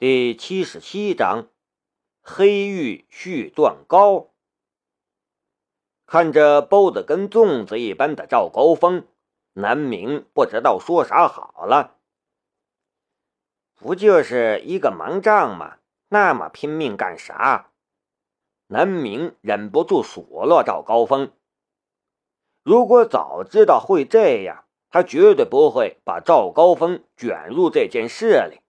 第七十七章，黑玉续断高。看着包的跟粽子一般的赵高峰，南明不知道说啥好了。不就是一个盲杖吗？那么拼命干啥？南明忍不住数落赵高峰。如果早知道会这样，他绝对不会把赵高峰卷入这件事里。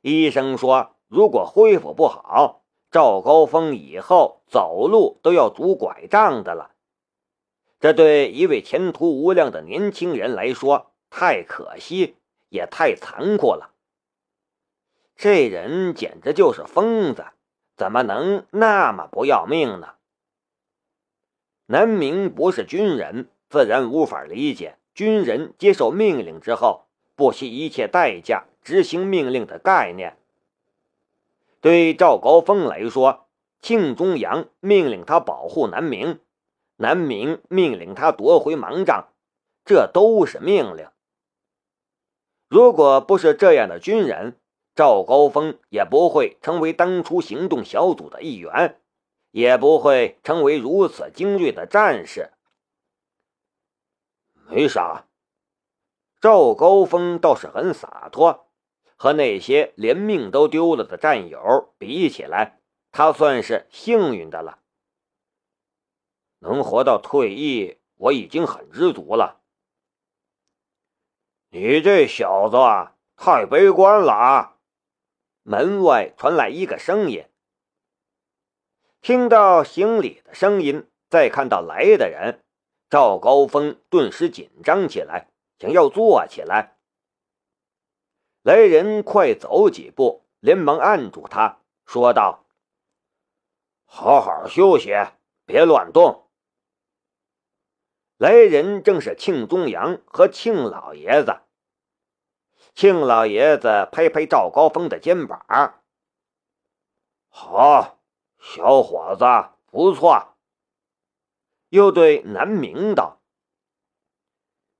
医生说，如果恢复不好，赵高峰以后走路都要拄拐杖的了。这对一位前途无量的年轻人来说，太可惜，也太残酷了。这人简直就是疯子，怎么能那么不要命呢？南明不是军人，自然无法理解军人接受命令之后不惜一切代价。执行命令的概念，对赵高峰来说，庆中阳命令他保护南明，南明命令他夺回盲杖，这都是命令。如果不是这样的军人，赵高峰也不会成为当初行动小组的一员，也不会成为如此精锐的战士。没啥，赵高峰倒是很洒脱。和那些连命都丢了的战友比起来，他算是幸运的了。能活到退役，我已经很知足了。你这小子啊，太悲观了啊！门外传来一个声音。听到行礼的声音，再看到来的人，赵高峰顿时紧张起来，想要坐起来。来人快走几步，连忙按住他，说道：“好好休息，别乱动。”来人正是庆宗阳和庆老爷子。庆老爷子拍拍赵高峰的肩膀：“好，小伙子，不错。”又对南明道：“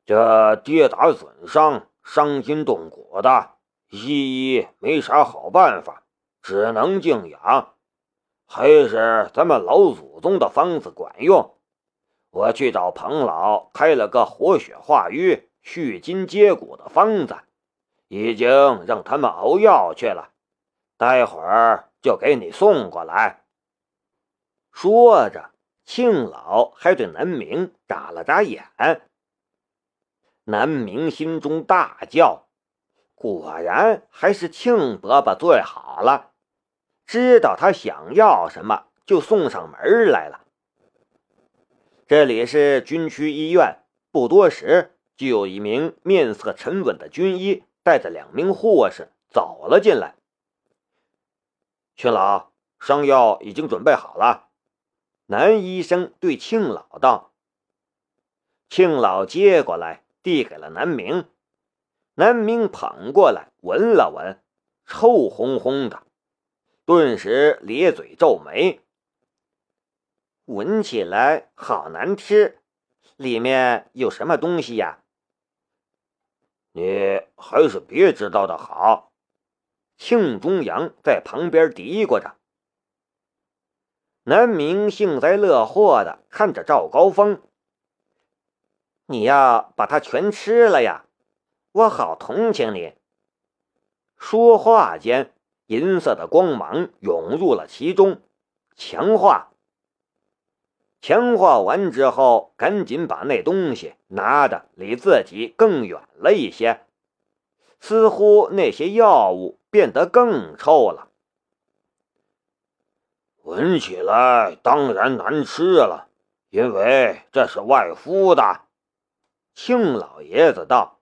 这跌打损伤、伤筋动骨的。”西医没啥好办法，只能静养。还是咱们老祖宗的方子管用。我去找彭老开了个活血化瘀、续筋接骨的方子，已经让他们熬药去了。待会儿就给你送过来。说着，庆老还对南明眨了眨眼。南明心中大叫。果然还是庆伯伯最好了，知道他想要什么就送上门来了。这里是军区医院，不多时就有一名面色沉稳的军医带着两名护士走了进来。庆老，伤药已经准备好了。男医生对庆老道。庆老接过来，递给了南明。南明捧过来闻了闻，臭烘烘的，顿时咧嘴皱眉。闻起来好难吃，里面有什么东西呀？你还是别知道的好。庆中阳在旁边嘀咕着。南明幸灾乐祸的看着赵高峰：“你要把它全吃了呀？”我好同情你。说话间，银色的光芒涌入了其中，强化。强化完之后，赶紧把那东西拿的离自己更远了一些。似乎那些药物变得更臭了，闻起来当然难吃了，因为这是外敷的。庆老爷子道。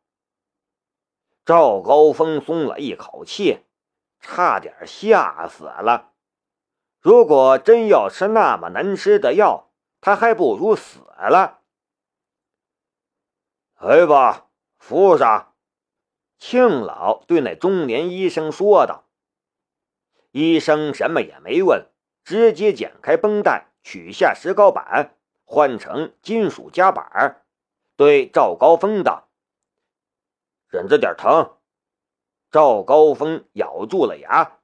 赵高峰松了一口气，差点吓死了。如果真要吃那么难吃的药，他还不如死了。来吧，敷上。庆老对那中年医生说道。医生什么也没问，直接剪开绷带，取下石膏板，换成金属夹板，对赵高峰道。忍着点疼，赵高峰咬住了牙。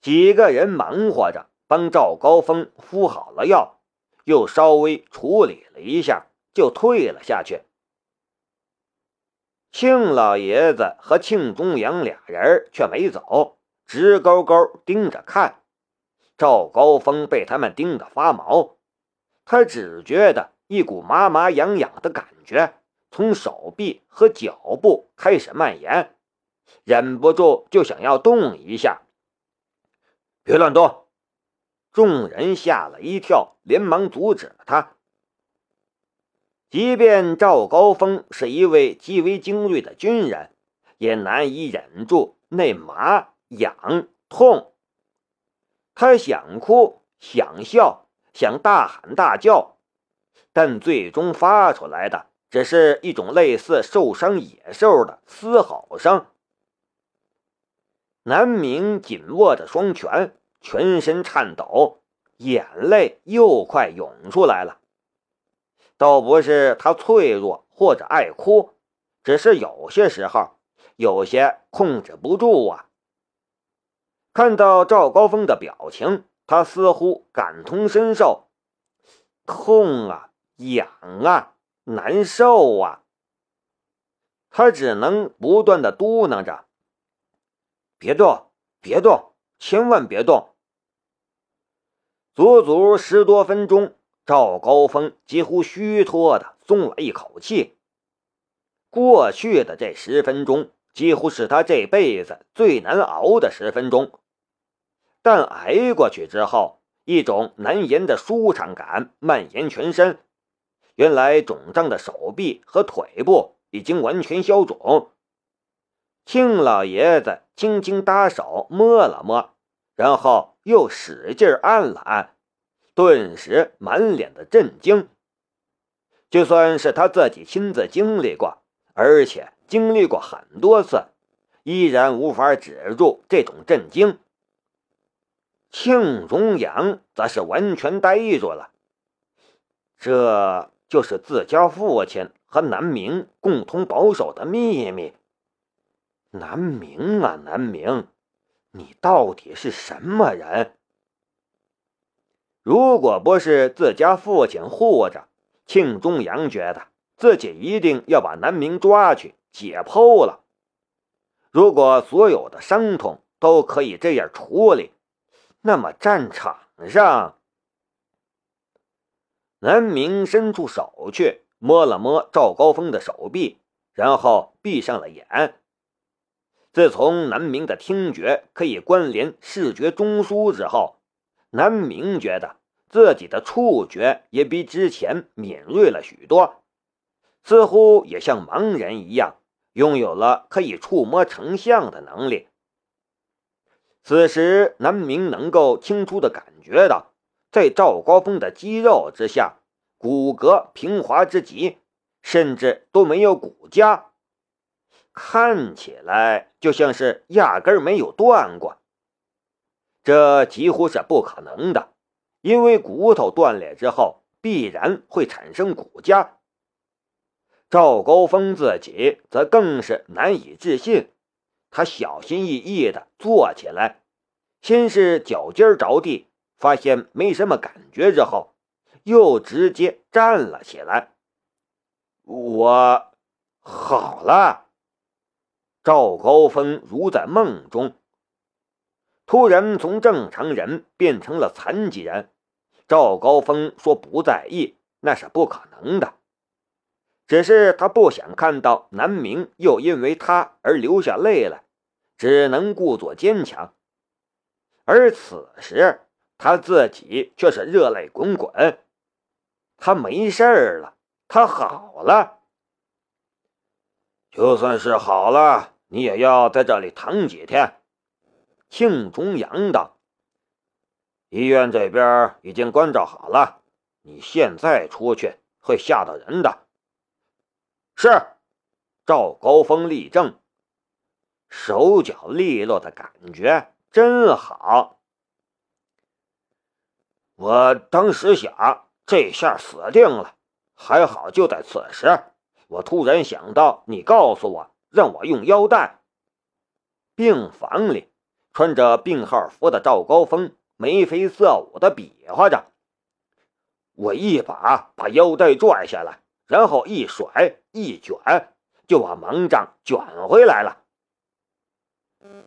几个人忙活着帮赵高峰敷好了药，又稍微处理了一下，就退了下去。庆老爷子和庆中阳俩人却没走，直勾勾盯着看。赵高峰被他们盯得发毛，他只觉得一股麻麻痒痒的感觉从手臂和脚部开始蔓延，忍不住就想要动一下。别乱动！众人吓了一跳，连忙阻止了他。即便赵高峰是一位极为精锐的军人，也难以忍住那麻痒痛。他想哭，想笑，想大喊大叫，但最终发出来的只是一种类似受伤野兽的嘶吼声。南明紧握着双拳，全身颤抖，眼泪又快涌出来了。倒不是他脆弱或者爱哭，只是有些时候有些控制不住啊。看到赵高峰的表情，他似乎感同身受，痛啊，痒啊，难受啊。他只能不断的嘟囔着。别动，别动，千万别动！足足十多分钟，赵高峰几乎虚脱的松了一口气。过去的这十分钟，几乎是他这辈子最难熬的十分钟。但挨过去之后，一种难言的舒畅感蔓延全身。原来肿胀的手臂和腿部已经完全消肿。庆老爷子轻轻搭手摸了摸，然后又使劲按了按，顿时满脸的震惊。就算是他自己亲自经历过，而且经历过很多次，依然无法止住这种震惊。庆荣阳则是完全呆住了，这就是自家父亲和南明共同保守的秘密。南明啊，南明，你到底是什么人？如果不是自家父亲护着，庆中阳觉得自己一定要把南明抓去解剖了。如果所有的伤痛都可以这样处理，那么战场上，南明伸出手去摸了摸赵高峰的手臂，然后闭上了眼。自从南明的听觉可以关联视觉中枢之后，南明觉得自己的触觉也比之前敏锐了许多，似乎也像盲人一样，拥有了可以触摸成像的能力。此时，南明能够清楚的感觉到，在赵高峰的肌肉之下，骨骼平滑之极，甚至都没有骨架。看起来就像是压根没有断过，这几乎是不可能的，因为骨头断裂之后必然会产生骨痂。赵高峰自己则更是难以置信，他小心翼翼地坐起来，先是脚尖着地，发现没什么感觉之后，又直接站了起来。我好了。赵高峰如在梦中，突然从正常人变成了残疾人。赵高峰说：“不在意，那是不可能的。只是他不想看到南明又因为他而流下泪来，只能故作坚强。而此时他自己却是热泪滚滚。他没事了，他好了。就算是好了。”你也要在这里躺几天，庆中阳道。医院这边已经关照好了，你现在出去会吓到人的。是，赵高峰立正，手脚利落的感觉真好。我当时想，这下死定了，还好就在此时，我突然想到，你告诉我。让我用腰带。病房里，穿着病号服的赵高峰眉飞色舞的比划着。我一把把腰带拽下来，然后一甩一卷，就把盲杖卷回来了。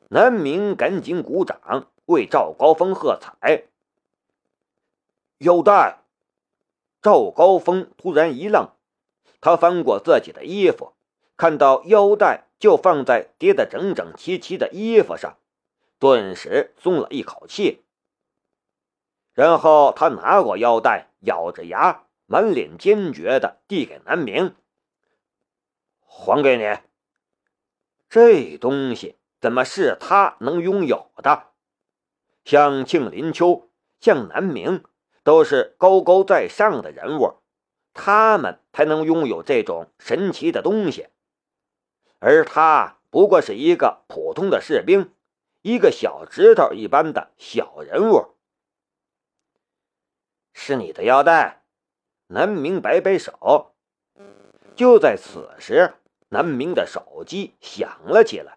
南明赶紧鼓掌为赵高峰喝彩。腰带！赵高峰突然一愣，他翻过自己的衣服，看到腰带就放在叠得整整齐齐的衣服上，顿时松了一口气。然后他拿过腰带。咬着牙，满脸坚决的递给南明：“还给你。这东西怎么是他能拥有的？像庆林秋，像南明，都是高高在上的人物，他们才能拥有这种神奇的东西。而他不过是一个普通的士兵，一个小指头一般的小人物。”是你的腰带，南明摆摆手。就在此时，南明的手机响了起来。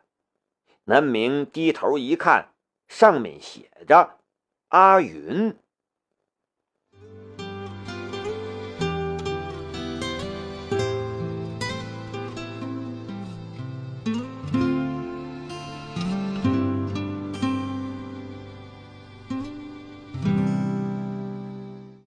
南明低头一看，上面写着“阿云”。